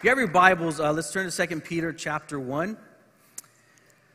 If you have your Bibles, uh, let's turn to 2 Peter chapter 1.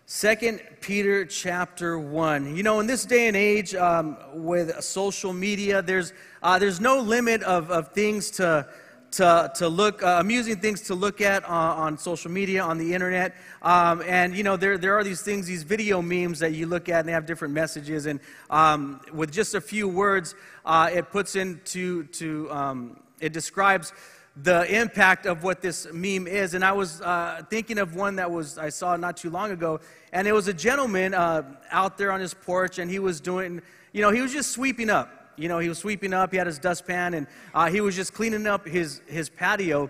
2 Peter chapter 1. You know, in this day and age um, with social media, there's, uh, there's no limit of, of things to, to, to look, uh, amusing things to look at on, on social media, on the internet. Um, and, you know, there, there are these things, these video memes that you look at and they have different messages. And um, with just a few words, uh, it puts into, to, um, it describes the impact of what this meme is. And I was uh, thinking of one that was I saw not too long ago, and it was a gentleman uh, out there on his porch, and he was doing, you know, he was just sweeping up. You know, he was sweeping up. He had his dustpan, and uh, he was just cleaning up his his patio.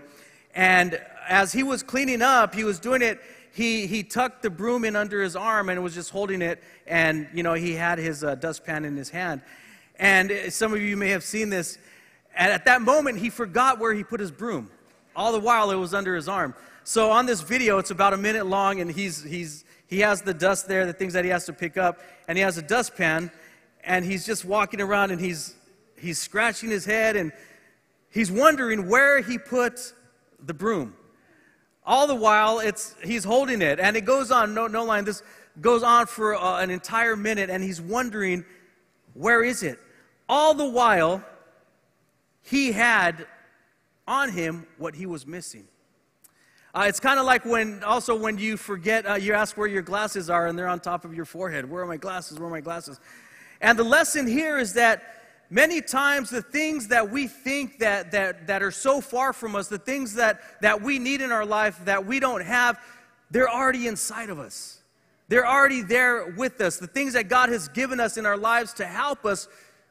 And as he was cleaning up, he was doing it. He, he tucked the broom in under his arm and was just holding it, and you know he had his uh, dustpan in his hand. And some of you may have seen this and at that moment, he forgot where he put his broom. All the while, it was under his arm. So on this video, it's about a minute long, and he's, he's, he has the dust there, the things that he has to pick up, and he has a dustpan, and he's just walking around and he's, he's scratching his head, and he's wondering where he put the broom. All the while, it's, he's holding it, and it goes on, no, no line, this goes on for uh, an entire minute, and he's wondering, where is it? All the while, he had on him what he was missing. Uh, it's kind of like when, also, when you forget, uh, you ask where your glasses are and they're on top of your forehead. Where are my glasses? Where are my glasses? And the lesson here is that many times the things that we think that, that, that are so far from us, the things that, that we need in our life that we don't have, they're already inside of us. They're already there with us. The things that God has given us in our lives to help us,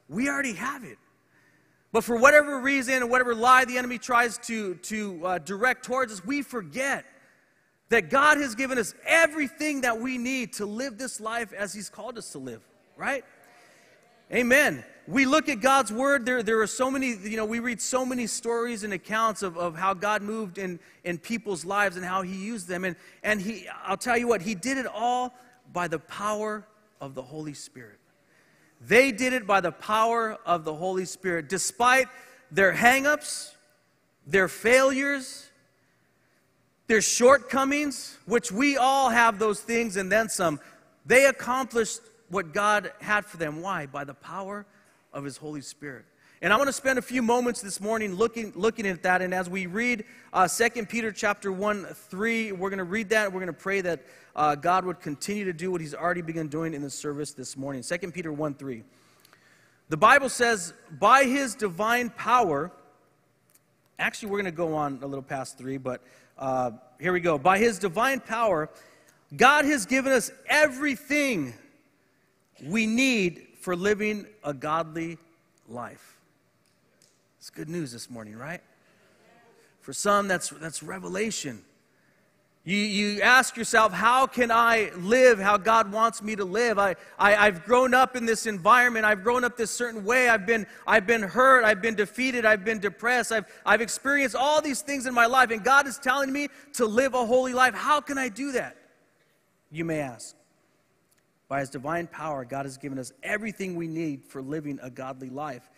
we already have it. But for whatever reason, and whatever lie the enemy tries to, to uh, direct towards us, we forget that God has given us everything that we need to live this life as He's called us to live, right? Amen. We look at God's word, there, there are so many, you know, we read so many stories and accounts of, of how God moved in, in people's lives and how He used them. And, and He, I'll tell you what, He did it all by the power of the Holy Spirit. They did it by the power of the Holy Spirit. Despite their hangups, their failures, their shortcomings, which we all have those things and then some, they accomplished what God had for them. Why? By the power of His Holy Spirit. And I want to spend a few moments this morning looking, looking at that. And as we read uh, 2 Peter chapter 1, 3, we're going to read that. We're going to pray that uh, God would continue to do what he's already begun doing in the service this morning. 2 Peter 1, 3. The Bible says, by his divine power, actually, we're going to go on a little past 3, but uh, here we go. By his divine power, God has given us everything we need for living a godly life. Good news this morning, right? For some, that's, that's revelation. You, you ask yourself, how can I live how God wants me to live? I, I, I've grown up in this environment. I've grown up this certain way. I've been, I've been hurt. I've been defeated. I've been depressed. I've, I've experienced all these things in my life, and God is telling me to live a holy life. How can I do that? You may ask. By His divine power, God has given us everything we need for living a godly life.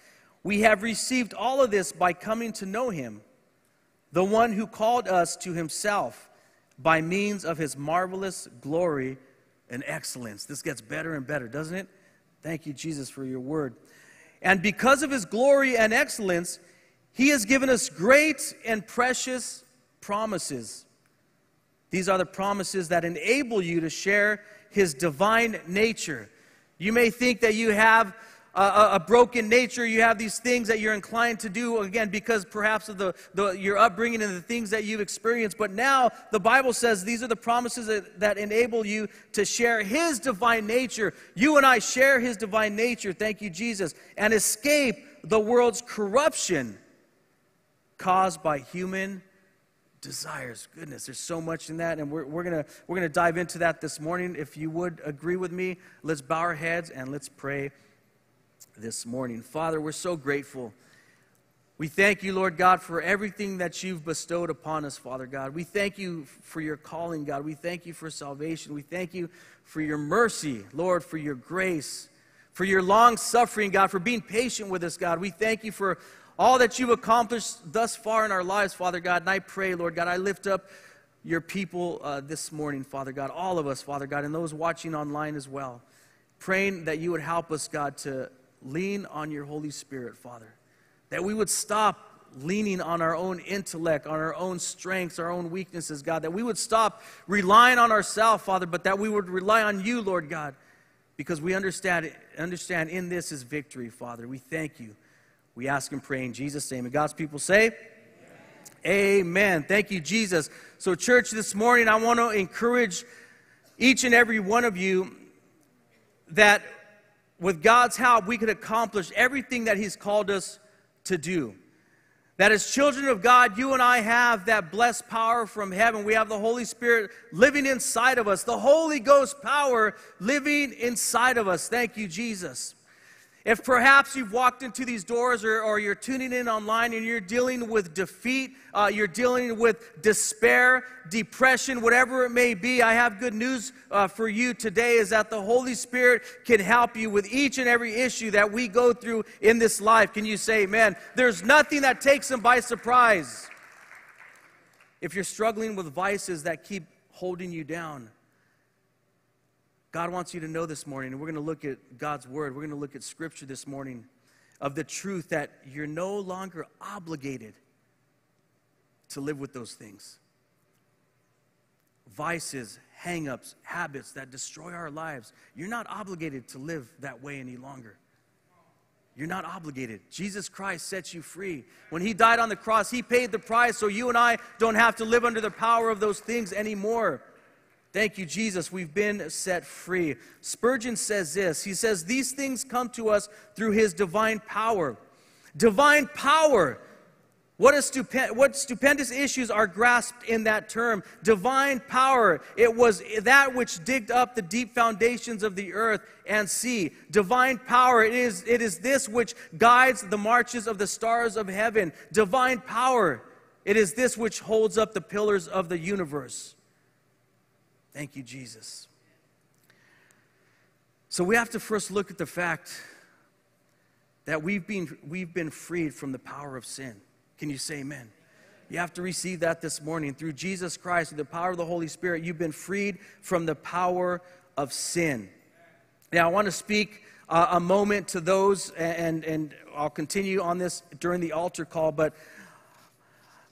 We have received all of this by coming to know him, the one who called us to himself by means of his marvelous glory and excellence. This gets better and better, doesn't it? Thank you, Jesus, for your word. And because of his glory and excellence, he has given us great and precious promises. These are the promises that enable you to share his divine nature. You may think that you have a, a, broken nature. You have these things that you're inclined to do, again, because perhaps of the, the, your upbringing and the things that you've experienced. But now the Bible says these are the promises that, that enable you to share His divine nature. You and I share His divine nature, thank you, Jesus, and escape the world's corruption caused by human desires. Goodness, there's so much in that, and we're, we're gonna we're gonna dive into that this morning. If you would agree with me, let's bow our heads and let's pray this morning. Father, we're so grateful. We thank you, Lord God, for everything that you've bestowed upon us, Father God. We thank you for your calling, God. We thank you for salvation. We thank you for your mercy, Lord, for your grace, for your long suffering, God, for being patient with us, God. We thank you for all that you've accomplished thus far in our lives, Father God. And I pray, Lord God, I lift up your people uh, this morning, Father God, all of us, Father God, and those watching online as well. Praying that you would help us, God, to lean on your Holy Spirit, Father. That we would stop leaning on our own intellect, on our own strengths, our own weaknesses, God. That we would stop relying on ourselves, Father, but that we would rely on you, Lord God, because we understand, understand in this is victory, Father. We thank you. We ask and pray in Jesus' name. And God's people say, Amen. Amen. Thank you, Jesus. So, church, this morning I want to encourage each and every one of you that with God's help, we could accomplish everything that He's called us to do. That as children of God, you and I have that blessed power from heaven. We have the Holy Spirit living inside of us, the Holy Ghost power living inside of us. Thank you, Jesus. If perhaps you've walked into these doors or, or you're tuning in online and you're dealing with defeat, uh, you're dealing with despair, depression, whatever it may be, I have good news uh, for you today is that the Holy Spirit can help you with each and every issue that we go through in this life. Can you say, man, there's nothing that takes him by surprise? If you're struggling with vices that keep holding you down, God wants you to know this morning, and we're going to look at God's Word, we're going to look at Scripture this morning of the truth that you're no longer obligated to live with those things. Vices, hang-ups, habits that destroy our lives. You're not obligated to live that way any longer. You're not obligated. Jesus Christ sets you free. When He died on the cross, He paid the price so you and I don't have to live under the power of those things anymore. Thank you, Jesus. We've been set free. Spurgeon says this He says, These things come to us through His divine power. Divine power. What, a stupend- what stupendous issues are grasped in that term. Divine power. It was that which digged up the deep foundations of the earth and sea. Divine power. It is, it is this which guides the marches of the stars of heaven. Divine power. It is this which holds up the pillars of the universe. Thank you, Jesus. So we have to first look at the fact that we've been, we've been freed from the power of sin. Can you say amen? You have to receive that this morning. Through Jesus Christ, through the power of the Holy Spirit, you've been freed from the power of sin. Now, I want to speak uh, a moment to those, and, and I'll continue on this during the altar call, but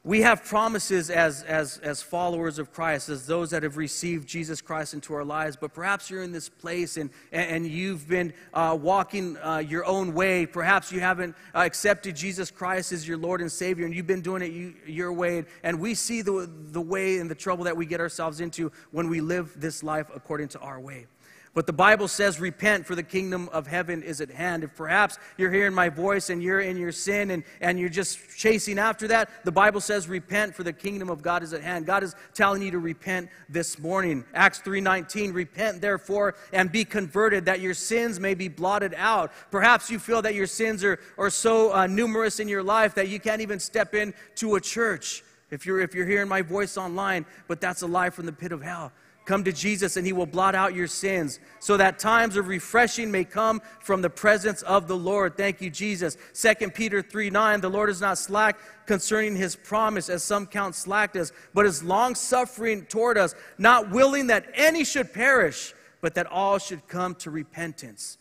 we have promises as, as, as followers of Christ, as those that have received Jesus Christ into our lives. But perhaps you're in this place and, and you've been uh, walking uh, your own way. Perhaps you haven't uh, accepted Jesus Christ as your Lord and Savior, and you've been doing it you, your way. And we see the, the way and the trouble that we get ourselves into when we live this life according to our way. But the Bible says, repent, for the kingdom of heaven is at hand. If perhaps you're hearing my voice and you're in your sin and, and you're just chasing after that, the Bible says, repent, for the kingdom of God is at hand. God is telling you to repent this morning. Acts 3.19, repent therefore and be converted, that your sins may be blotted out. Perhaps you feel that your sins are, are so uh, numerous in your life that you can't even step into a church. If you're, if you're hearing my voice online, but that's a lie from the pit of hell. Come to Jesus and he will blot out your sins so that times of refreshing may come from the presence of the Lord. Thank you, Jesus. 2 Peter 3 9, the Lord is not slack concerning his promise, as some count slackness, but is long suffering toward us, not willing that any should perish, but that all should come to repentance.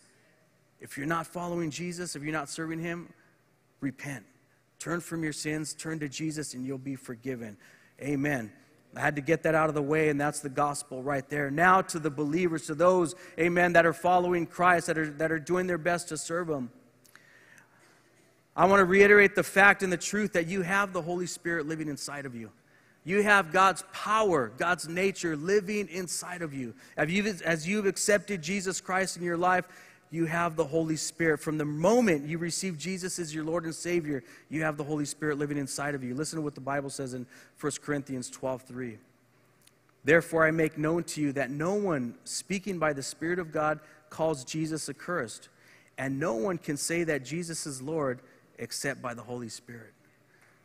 If you're not following Jesus, if you're not serving him, repent. Turn from your sins, turn to Jesus, and you'll be forgiven. Amen. I had to get that out of the way, and that's the gospel right there. Now, to the believers, to those, amen, that are following Christ, that are, that are doing their best to serve Him. I want to reiterate the fact and the truth that you have the Holy Spirit living inside of you. You have God's power, God's nature living inside of you. As you've accepted Jesus Christ in your life, you have the Holy Spirit. From the moment you receive Jesus as your Lord and Savior, you have the Holy Spirit living inside of you. Listen to what the Bible says in 1 Corinthians 12 3. Therefore, I make known to you that no one speaking by the Spirit of God calls Jesus accursed, and no one can say that Jesus is Lord except by the Holy Spirit.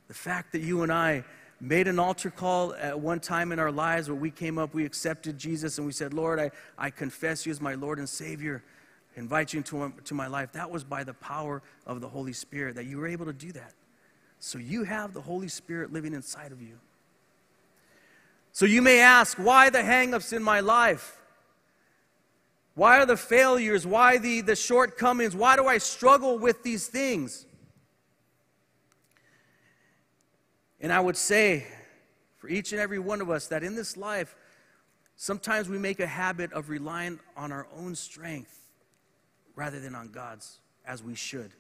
The fact that you and I made an altar call at one time in our lives where we came up, we accepted Jesus, and we said, Lord, I, I confess you as my Lord and Savior invite you into, um, to my life, that was by the power of the Holy Spirit that you were able to do that. So you have the Holy Spirit living inside of you. So you may ask, why the hangups in my life? Why are the failures? Why the, the shortcomings? Why do I struggle with these things? And I would say for each and every one of us that in this life, sometimes we make a habit of relying on our own strength rather than on God's, as we should.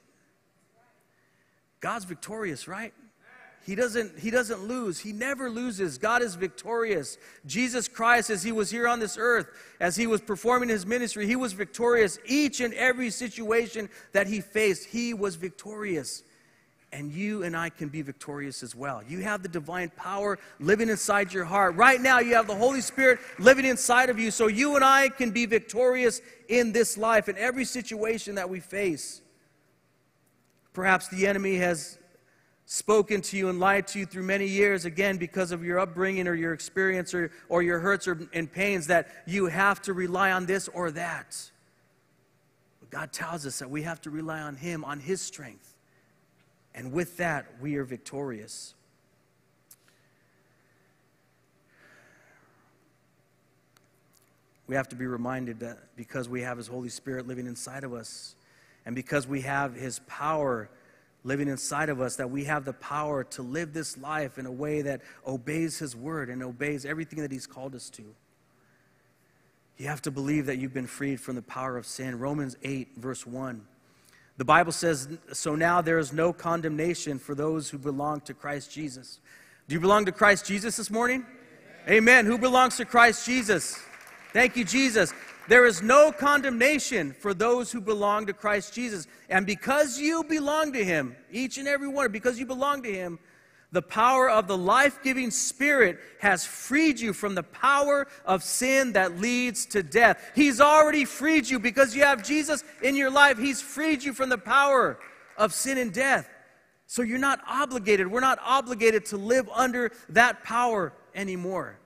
God's victorious, right? He doesn't, he doesn't lose. He never loses. God is victorious. Jesus Christ, as he was here on this earth, as he was performing his ministry, he was victorious. Each and every situation that he faced, he was victorious. And you and I can be victorious as well. You have the divine power living inside your heart. Right now, you have the Holy Spirit living inside of you, so you and I can be victorious in this life, in every situation that we face. Perhaps the enemy has spoken to you and lied to you through many years, again, because of your upbringing or your experience or, or your hurts or, and pains, that you have to rely on this or that. But God tells us that we have to rely on Him, on His strength. And with that, we are victorious. We have to be reminded that because we have His Holy Spirit living inside of us, and because we have His power living inside of us, that we have the power to live this life in a way that obeys His word and obeys everything that He's called us to. You have to believe that you've been freed from the power of sin. Romans 8, verse 1. The Bible says, So now there is no condemnation for those who belong to Christ Jesus. Do you belong to Christ Jesus this morning? Amen. Amen. Who belongs to Christ Jesus? Thank you, Jesus. There is no condemnation for those who belong to Christ Jesus. And because you belong to Him, each and every one, because you belong to Him, the power of the life giving Spirit has freed you from the power of sin that leads to death. He's already freed you because you have Jesus in your life. He's freed you from the power of sin and death. So you're not obligated. We're not obligated to live under that power anymore.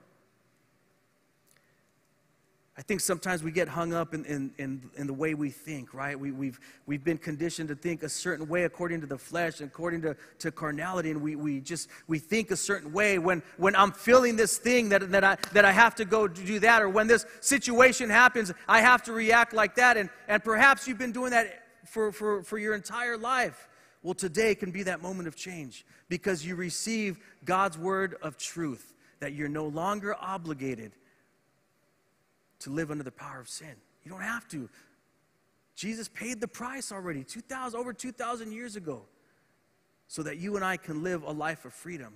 I think sometimes we get hung up in, in, in, in, the way we think, right? We, we've, we've been conditioned to think a certain way according to the flesh, according to, to carnality, and we, we just we think a certain way. When, when I'm feeling this thing that, that, I, that I have to go do that, or when this situation happens, I have to react like that. And, and perhaps you've been doing that for, for, for your entire life. Well, today can be that moment of change because you receive God's word of truth, that you're no longer obligated to live under the power of sin. You don't have to. Jesus paid the price already, 2000 over 2000 years ago, so that you and I can live a life of freedom.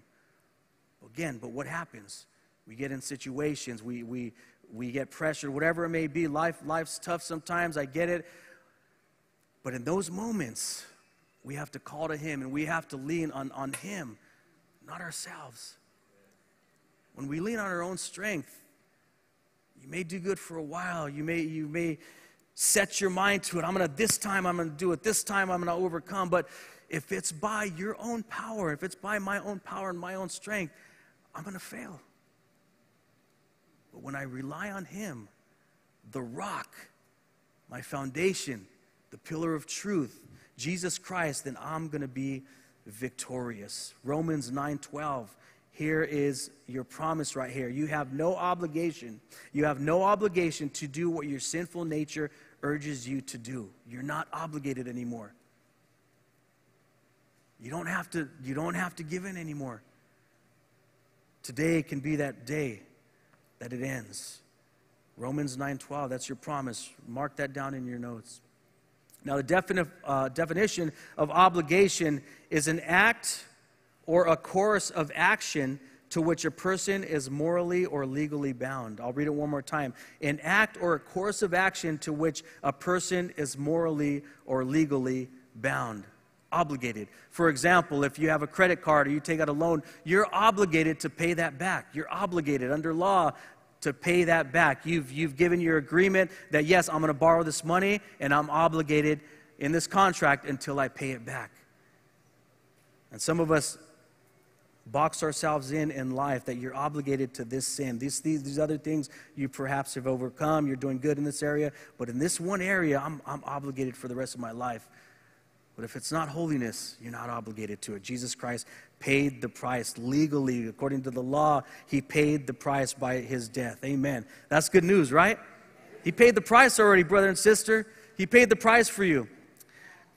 Again, but what happens? We get in situations, we we we get pressured, whatever it may be. Life life's tough sometimes, I get it. But in those moments, we have to call to him and we have to lean on, on him, not ourselves. When we lean on our own strength, you may do good for a while. You may, you may set your mind to it. I'm going to, this time I'm going to do it. This time I'm going to overcome. But if it's by your own power, if it's by my own power and my own strength, I'm going to fail. But when I rely on Him, the rock, my foundation, the pillar of truth, Jesus Christ, then I'm going to be victorious. Romans 9:12 here is your promise right here. You have no obligation. You have no obligation to do what your sinful nature urges you to do. You're not obligated anymore. You don't have to, you don't have to give in anymore. Today can be that day that it ends. Romans 9:12, that's your promise. Mark that down in your notes. Now, the defini- uh, definition of obligation is an act or a course of action to which a person is morally or legally bound. I'll read it one more time. An act or a course of action to which a person is morally or legally bound. Obligated. For example, if you have a credit card or you take out a loan, you're obligated to pay that back. You're obligated under law to pay that back. You've, you've given your agreement that, yes, I'm going to borrow this money and I'm obligated in this contract until I pay it back. And some of us box ourselves in in life that you're obligated to this sin. These, these, these other things you perhaps have overcome, you're doing good in this area, but in this one area, I'm, I'm obligated for the rest of my life. But if it's not holiness, you're not obligated to it. Jesus Christ paid the price legally, according to the law. He paid the price by his death. Amen. That's good news, right? He paid the price already, brother and sister. He paid the price for you.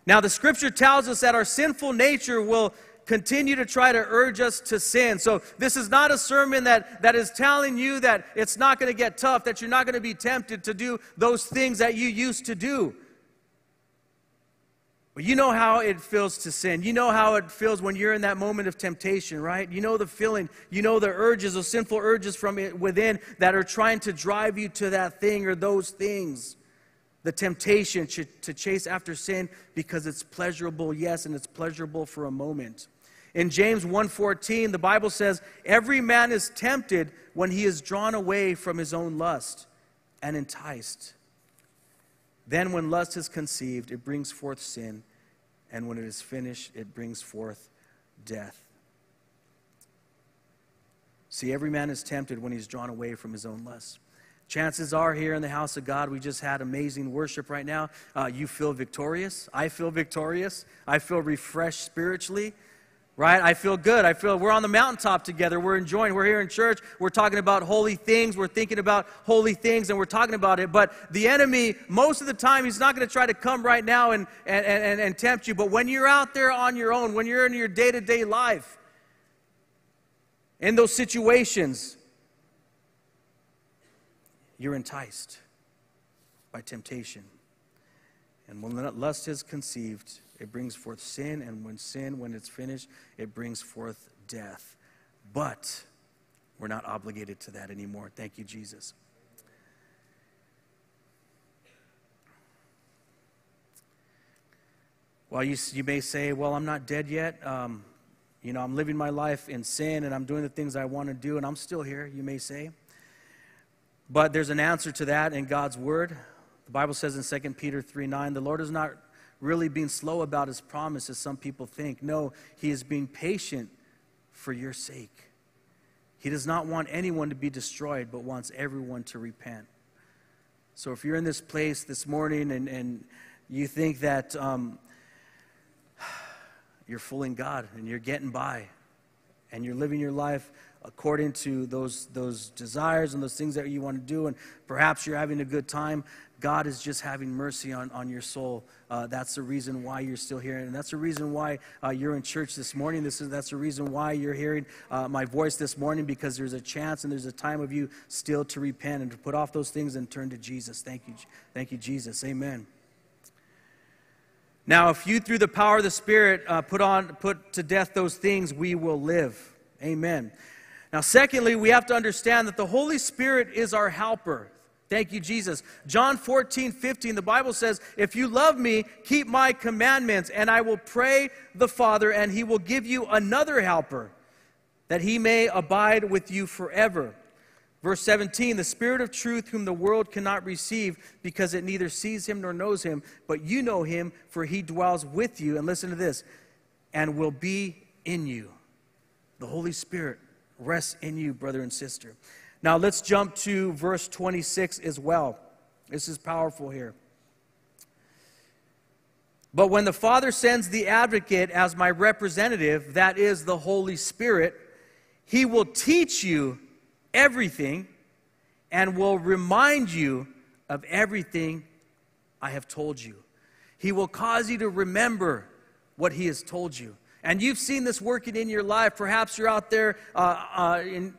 Now, the scripture tells us that our sinful nature will continue to try to urge us to sin. So, this is not a sermon that, that is telling you that it's not going to get tough, that you're not going to be tempted to do those things that you used to do. But you know how it feels to sin. You know how it feels when you're in that moment of temptation, right? You know the feeling. You know the urges, the sinful urges from within that are trying to drive you to that thing or those things. The temptation to, chase after sin because it's pleasurable, yes, and it's pleasurable for a moment. In James 1:14, the Bible says, "Every man is tempted when he is drawn away from his own lust and enticed." Then, when lust is conceived, it brings forth sin, and when it is finished, it brings forth death. See, every man is tempted when he's drawn away from his own lust. Chances are, here in the house of God, we just had amazing worship right now. Uh, you feel victorious. I feel victorious. I feel refreshed spiritually right? I feel good. I feel we're on the mountaintop together. We're enjoying. We're here in church. We're talking about holy things. We're thinking about holy things and we're talking about it. But the enemy, most of the time, he's not going to try to come right now and, and, and, and tempt you. But when you're out there on your own, when you're in your day to day life, in those situations, you're enticed by temptation. And when lust is conceived, it brings forth sin, and when sin, when it's finished, it brings forth death. But we're not obligated to that anymore. Thank you, Jesus. Well, you, you may say, Well, I'm not dead yet. Um, you know, I'm living my life in sin and I'm doing the things I want to do, and I'm still here, you may say. But there's an answer to that in God's Word. The Bible says in 2 Peter 3 9, the Lord is not really being slow about his promise as some people think. No, he is being patient for your sake. He does not want anyone to be destroyed, but wants everyone to repent. So if you're in this place this morning and, and you think that um, you're fooling God and you're getting by and you're living your life according to those, those desires and those things that you want to do, and perhaps you're having a good time, God is just having mercy on, on your soul. Uh, that's the reason why you're still here. And that's the reason why uh, you're in church this morning. This is, that's the reason why you're hearing uh, my voice this morning because there's a chance and there's a time of you still to repent and to put off those things and turn to Jesus. Thank you. Thank you, Jesus. Amen. Now, if you, through the power of the Spirit, uh, put, on, put to death those things, we will live. Amen. Now, secondly, we have to understand that the Holy Spirit is our helper. Thank you, Jesus. John 14, 15, the Bible says, If you love me, keep my commandments, and I will pray the Father, and he will give you another helper, that he may abide with you forever. Verse 17, the Spirit of truth, whom the world cannot receive, because it neither sees him nor knows him, but you know him, for he dwells with you. And listen to this, and will be in you. The Holy Spirit rests in you, brother and sister. Now let's jump to verse 26 as well. This is powerful here. But when the Father sends the advocate as my representative, that is the Holy Spirit, he will teach you everything and will remind you of everything I have told you. He will cause you to remember what he has told you. And you've seen this working in your life. Perhaps you're out there uh, uh, in,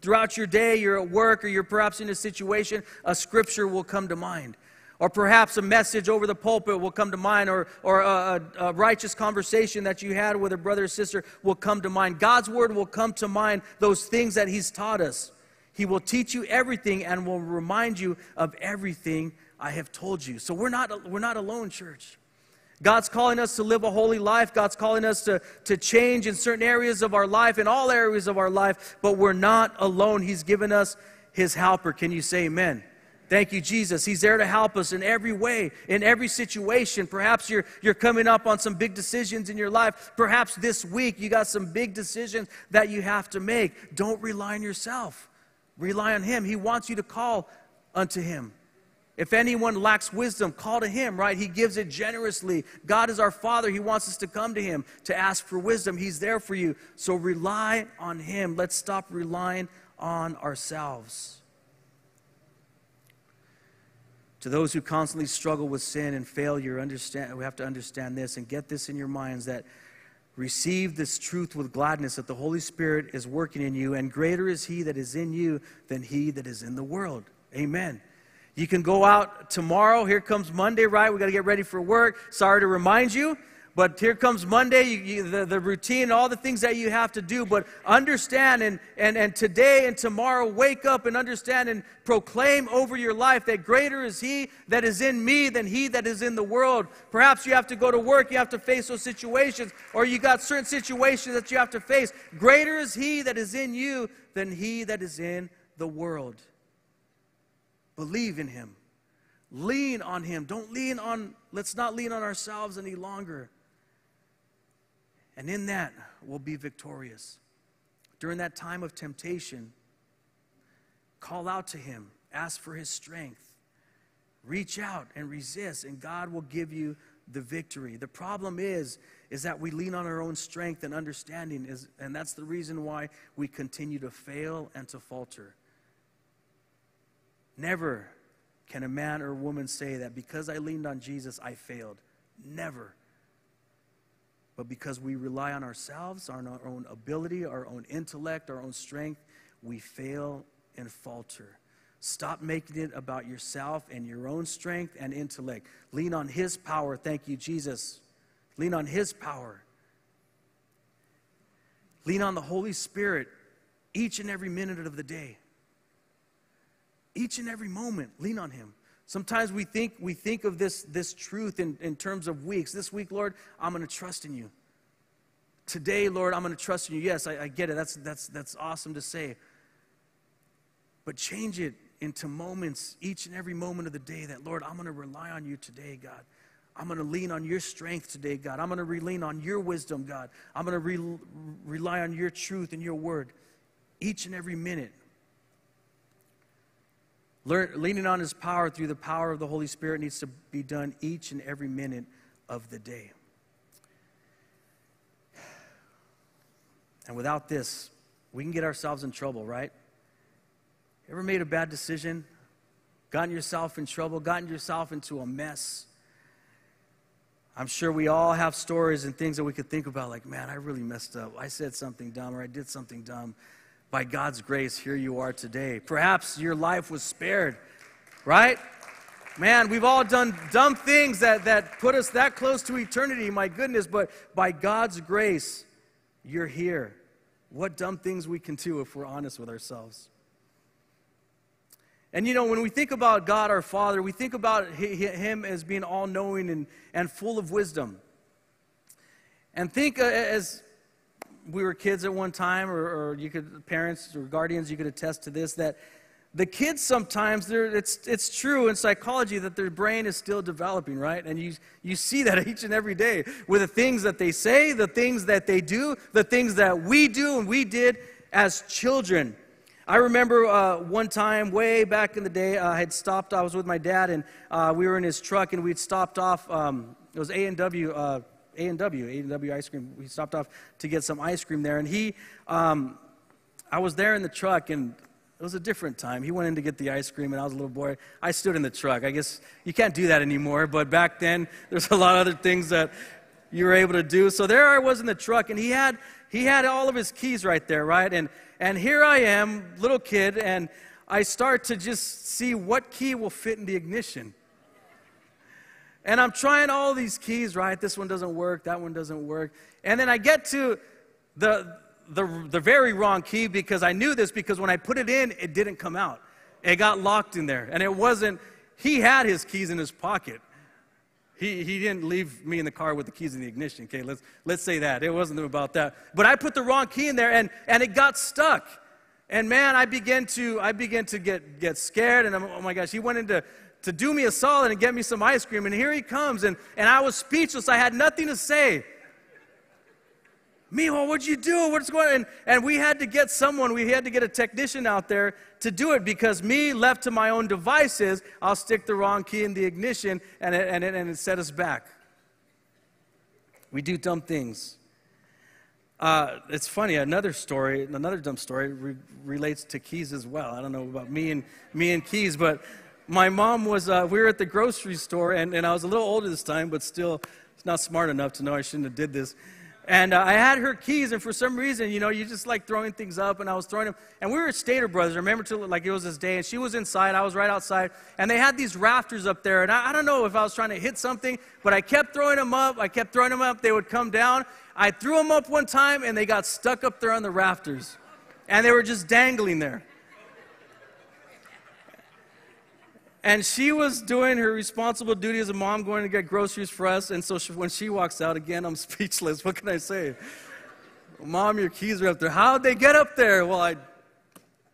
throughout your day, you're at work, or you're perhaps in a situation, a scripture will come to mind. Or perhaps a message over the pulpit will come to mind, or, or a, a, righteous conversation that you had with a brother or sister will come to mind. God's word will come to mind, those things that He's taught us. He will teach you everything and will remind you of everything I have told you. So we're not, we're not alone, church. God's calling us to live a holy life. God's calling us to, to change in certain areas of our life, in all areas of our life, but we're not alone. He's given us His helper. Can you say amen? Thank you, Jesus. He's there to help us in every way, in every situation. Perhaps you're, you're coming up on some big decisions in your life. Perhaps this week you got some big decisions that you have to make. Don't rely on yourself, rely on Him. He wants you to call unto Him. If anyone lacks wisdom, call to him, right? He gives it generously. God is our Father. He wants us to come to him to ask for wisdom. He's there for you. So rely on him. Let's stop relying on ourselves. To those who constantly struggle with sin and failure, understand, we have to understand this and get this in your minds that receive this truth with gladness that the Holy Spirit is working in you, and greater is He that is in you than He that is in the world. Amen. You can go out tomorrow. Here comes Monday, right? We got to get ready for work. Sorry to remind you. But here comes Monday, you, you, the, the routine, all the things that you have to do. But understand and, and, and today and tomorrow, wake up and understand and proclaim over your life that greater is He that is in me than He that is in the world. Perhaps you have to go to work, you have to face those situations, or you got certain situations that you have to face. Greater is He that is in you than He that is in the world. Believe in Him. Lean on Him. Don't lean on, let's not lean on ourselves any longer. And in that, we'll be victorious. During that time of temptation, call out to Him, ask for His strength, reach out and resist, and God will give you the victory. The problem is, is that we lean on our own strength and understanding, is, and that's the reason why we continue to fail and to falter. Never can a man or woman say that because I leaned on Jesus, I failed. Never. But because we rely on ourselves, on our own ability, our own intellect, our own strength, we fail and falter. Stop making it about yourself and your own strength and intellect. Lean on His power. Thank you, Jesus. Lean on His power. Lean on the Holy Spirit each and every minute of the day. Each and every moment, lean on Him. Sometimes we think, we think of this, this truth in, in terms of weeks. This week, Lord, I'm going to trust in you. Today, Lord, I'm going to trust in you. Yes, I, I get it. That's, that's, that's awesome to say. But change it into moments, each and every moment of the day, that, Lord, I'm going to rely on you today, God. I'm going to lean on your strength today, God. I'm going to lean on your wisdom, God. I'm going to re- rely on your truth and your word each and every minute. Learn, leaning on his power through the power of the Holy Spirit needs to be done each and every minute of the day. And without this, we can get ourselves in trouble, right? Ever made a bad decision? Gotten yourself in trouble? Gotten yourself into a mess? I'm sure we all have stories and things that we could think about, like, man, I really messed up. I said something dumb or I did something dumb by God's grace, here you are today. Perhaps your life was spared, right? Man, we've all done dumb things that, that put us that close to eternity, my goodness, but by God's grace, you're here. What dumb things we can do if we're honest with ourselves. And you know, when we think about God our Father, we think about Him as being all knowing and, and full of wisdom. And think uh, as we were kids at one time, or, or you could, parents or guardians, you could attest to this, that the kids sometimes, it's, it's true in psychology that their brain is still developing, right? And you, you see that each and every day with the things that they say, the things that they do, the things that we do and we did as children. I remember uh, one time, way back in the day, I had stopped. I was with my dad, and uh, we were in his truck, and we'd stopped off. Um, it was A and W uh, a&W, A&W ice cream. We stopped off to get some ice cream there, and he, um, I was there in the truck, and it was a different time. He went in to get the ice cream, and I was a little boy. I stood in the truck. I guess you can't do that anymore, but back then, there's a lot of other things that you were able to do. So there I was in the truck, and he had he had all of his keys right there, right? And and here I am, little kid, and I start to just see what key will fit in the ignition. And I'm trying all these keys, right? This one doesn't work, that one doesn't work. And then I get to the, the, the very wrong key because I knew this because when I put it in, it didn't come out. It got locked in there. And it wasn't, he had his keys in his pocket. He, he didn't leave me in the car with the keys in the ignition, okay? Let's, let's say that. It wasn't about that. But I put the wrong key in there and, and it got stuck. And man, I began to, I began to get, get scared. And I'm, oh my gosh, he went into to do me a solid and get me some ice cream. And here he comes. And, and I was speechless. I had nothing to say. Mimo, what'd you do? What's going on? And, and we had to get someone, we had to get a technician out there to do it because me, left to my own devices, I'll stick the wrong key in the ignition and it, and it, and it set us back. We do dumb things. Uh, it's funny, another story, another dumb story re- relates to keys as well. I don't know about me and, me and keys, but my mom was, uh, we were at the grocery store, and, and I was a little older this time, but still not smart enough to know I shouldn't have did this. And uh, I had her keys, and for some reason, you know, you just like throwing things up, and I was throwing them. And we were at Stater Brothers. I remember till like it was this day, and she was inside. I was right outside, and they had these rafters up there. And I, I don't know if I was trying to hit something, but I kept throwing them up. I kept throwing them up. They would come down. I threw them up one time, and they got stuck up there on the rafters, and they were just dangling there. And she was doing her responsible duty as a mom, going to get groceries for us. And so she, when she walks out, again, I'm speechless. What can I say? Mom, your keys are up there. How'd they get up there? Well, I,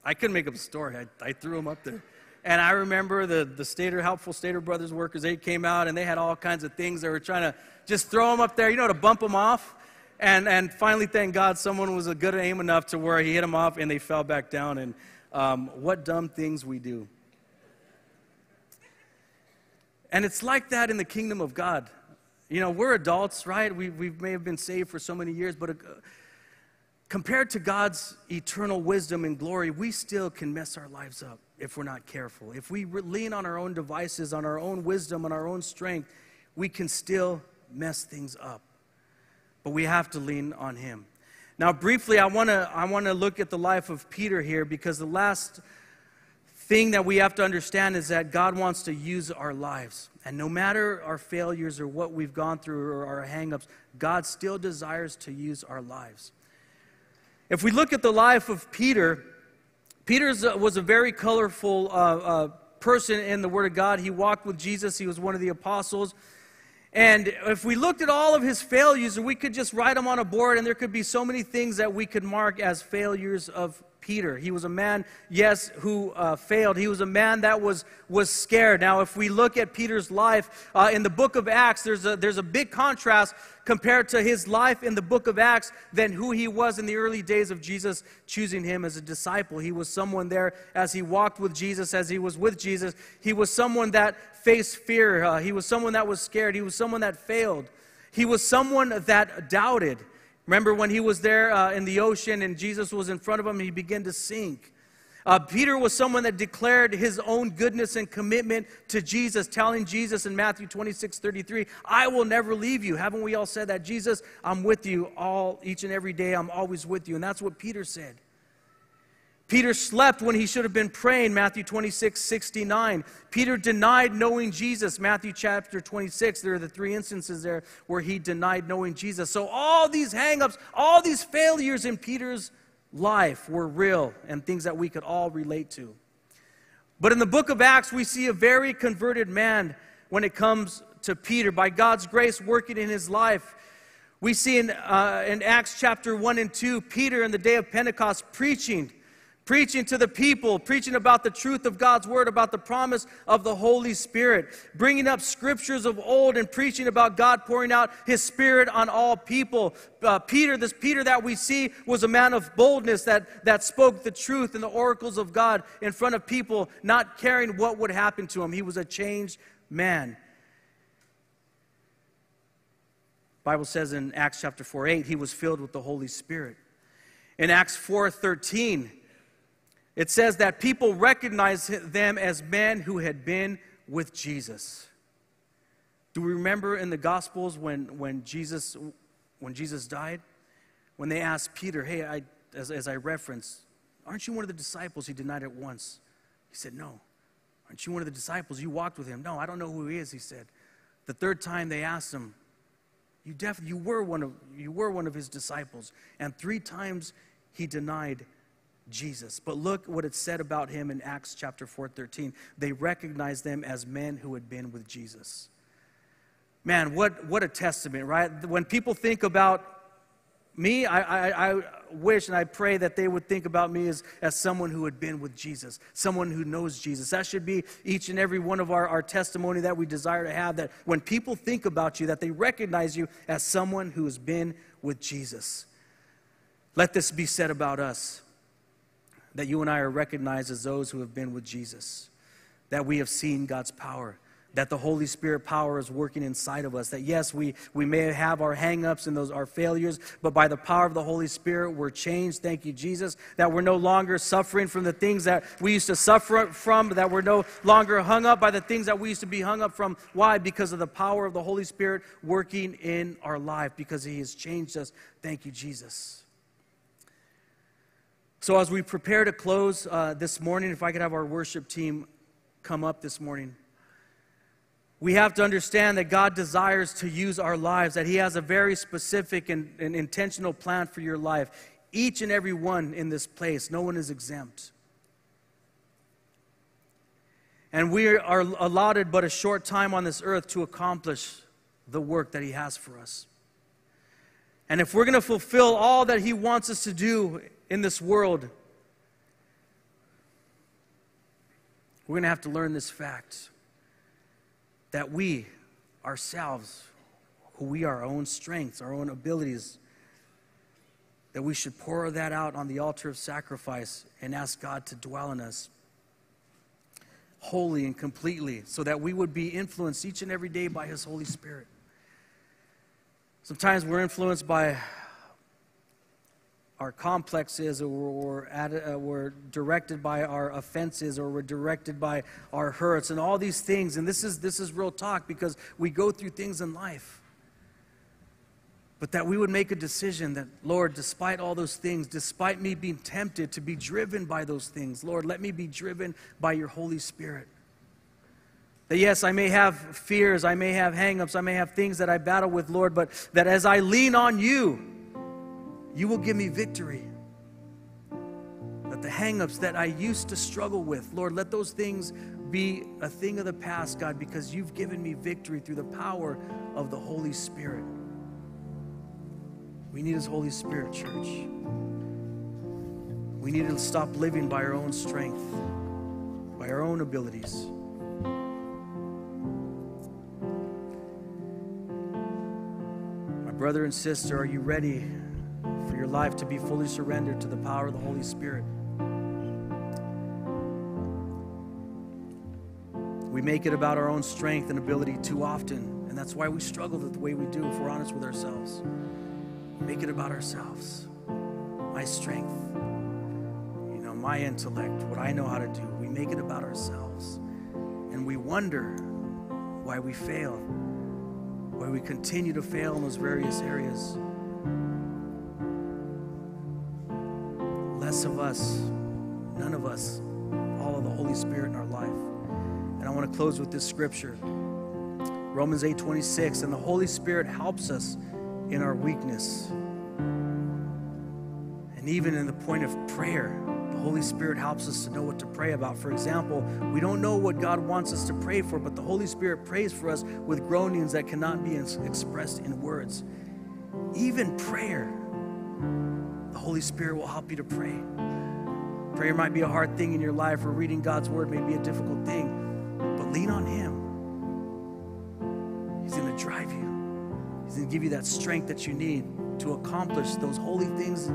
I couldn't make up a story. I, I threw them up there. And I remember the, the Stater, helpful Stater Brothers workers, they came out and they had all kinds of things. They were trying to just throw them up there, you know, to bump them off. And, and finally, thank God, someone was a good aim enough to where he hit them off and they fell back down. And um, what dumb things we do. And it's like that in the kingdom of God. You know, we're adults, right? We, we may have been saved for so many years, but uh, compared to God's eternal wisdom and glory, we still can mess our lives up if we're not careful. If we lean on our own devices, on our own wisdom, on our own strength, we can still mess things up. But we have to lean on Him. Now, briefly, I want to I wanna look at the life of Peter here because the last thing that we have to understand is that God wants to use our lives. And no matter our failures or what we've gone through or our hangups, God still desires to use our lives. If we look at the life of Peter, Peter was a very colorful uh, uh, person in the Word of God. He walked with Jesus, he was one of the apostles. And if we looked at all of his failures, we could just write them on a board, and there could be so many things that we could mark as failures of Peter. He was a man, yes, who uh, failed. He was a man that was, was scared. Now, if we look at Peter's life uh, in the book of Acts, there's a, there's a big contrast compared to his life in the book of Acts than who he was in the early days of Jesus choosing him as a disciple. He was someone there as he walked with Jesus, as he was with Jesus. He was someone that faced fear. Uh, he was someone that was scared. He was someone that failed. He was someone that doubted. Remember when he was there uh, in the ocean and Jesus was in front of him, he began to sink. Uh, Peter was someone that declared his own goodness and commitment to Jesus, telling Jesus in Matthew 26 33, I will never leave you. Haven't we all said that? Jesus, I'm with you all, each and every day. I'm always with you. And that's what Peter said. Peter slept when he should have been praying, Matthew 26, 69. Peter denied knowing Jesus, Matthew chapter 26. There are the three instances there where he denied knowing Jesus. So all these hangups, all these failures in Peter's life were real and things that we could all relate to. But in the book of Acts, we see a very converted man when it comes to Peter. By God's grace working in his life, we see in, uh, in Acts chapter 1 and 2, Peter in the day of Pentecost preaching preaching to the people, preaching about the truth of God's word, about the promise of the Holy Spirit, bringing up scriptures of old and preaching about God pouring out his spirit on all people. Uh, Peter, this Peter that we see, was a man of boldness that, that spoke the truth and the oracles of God in front of people, not caring what would happen to him. He was a changed man. Bible says in Acts chapter 4 8, he was filled with the Holy Spirit. In Acts 4 13, it says that people recognized them as men who had been with Jesus. Do we remember in the Gospels when, when, Jesus, when Jesus died? When they asked Peter, hey, I, as, as I referenced, aren't you one of the disciples? He denied it once. He said, no. Aren't you one of the disciples? You walked with him. No, I don't know who he is, he said. The third time they asked him, you, def- you, were one of, you were one of his disciples. And three times he denied Jesus. But look what it said about him in Acts chapter 4:13. They recognized them as men who had been with Jesus. Man, what, what a testament, right? When people think about me, I, I, I, wish and I pray that they would think about me as, as someone who had been with Jesus, someone who knows Jesus. That should be each and every one of our, our testimony that we desire to have, that when people think about you, that they recognize you as someone who has been with Jesus. Let this be said about us that you and I are recognized as those who have been with Jesus, that we have seen God's power, that the Holy Spirit power is working inside of us. That yes, we, we may have our hangups and those our failures, but by the power of the Holy Spirit, we're changed. Thank you, Jesus. That we're no longer suffering from the things that we used to suffer from, that we're no longer hung up by the things that we used to be hung up from. Why? Because of the power of the Holy Spirit working in our life, because He has changed us. Thank you, Jesus. So, as we prepare to close uh, this morning, if I could have our worship team come up this morning. We have to understand that God desires to use our lives, that He has a very specific and, and intentional plan for your life. Each and every one in this place, no one is exempt. And we are allotted but a short time on this earth to accomplish the work that He has for us. And if we're going to fulfill all that He wants us to do in this world, we're going to have to learn this fact that we ourselves, who we are, our own strengths, our own abilities, that we should pour that out on the altar of sacrifice and ask God to dwell in us wholly and completely so that we would be influenced each and every day by His Holy Spirit. Sometimes we're influenced by our complexes or we're, uh, we're directed by our offenses or we're directed by our hurts and all these things. And this is this is real talk because we go through things in life but that we would make a decision that lord despite all those things despite me being tempted to be driven by those things lord let me be driven by your holy spirit. That yes i may have fears i may have hangups i may have things that i battle with lord but that as i lean on you you will give me victory. That the hangups that I used to struggle with, Lord, let those things be a thing of the past, God, because you've given me victory through the power of the Holy Spirit. We need His Holy Spirit, church. We need to stop living by our own strength, by our own abilities. My brother and sister, are you ready? Your life to be fully surrendered to the power of the Holy Spirit. We make it about our own strength and ability too often, and that's why we struggle the way we do if we're honest with ourselves. Make it about ourselves. My strength, you know, my intellect, what I know how to do. We make it about ourselves. And we wonder why we fail, why we continue to fail in those various areas. Less of us, none of us, all of the Holy Spirit in our life. And I want to close with this scripture. Romans 8 26, and the Holy Spirit helps us in our weakness. And even in the point of prayer, the Holy Spirit helps us to know what to pray about. For example, we don't know what God wants us to pray for, but the Holy Spirit prays for us with groanings that cannot be expressed in words. Even prayer Holy Spirit will help you to pray. Prayer might be a hard thing in your life, or reading God's word may be a difficult thing, but lean on Him. He's going to drive you, He's going to give you that strength that you need to accomplish those holy things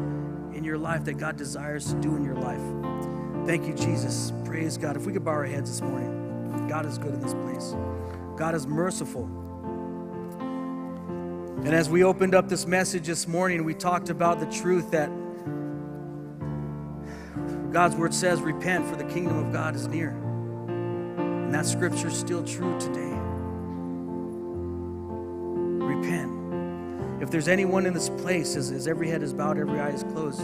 in your life that God desires to do in your life. Thank you, Jesus. Praise God. If we could bow our heads this morning, God is good in this place, God is merciful. And as we opened up this message this morning, we talked about the truth that God's word says, repent, for the kingdom of God is near. And that scripture is still true today. Repent. If there's anyone in this place, as, as every head is bowed, every eye is closed,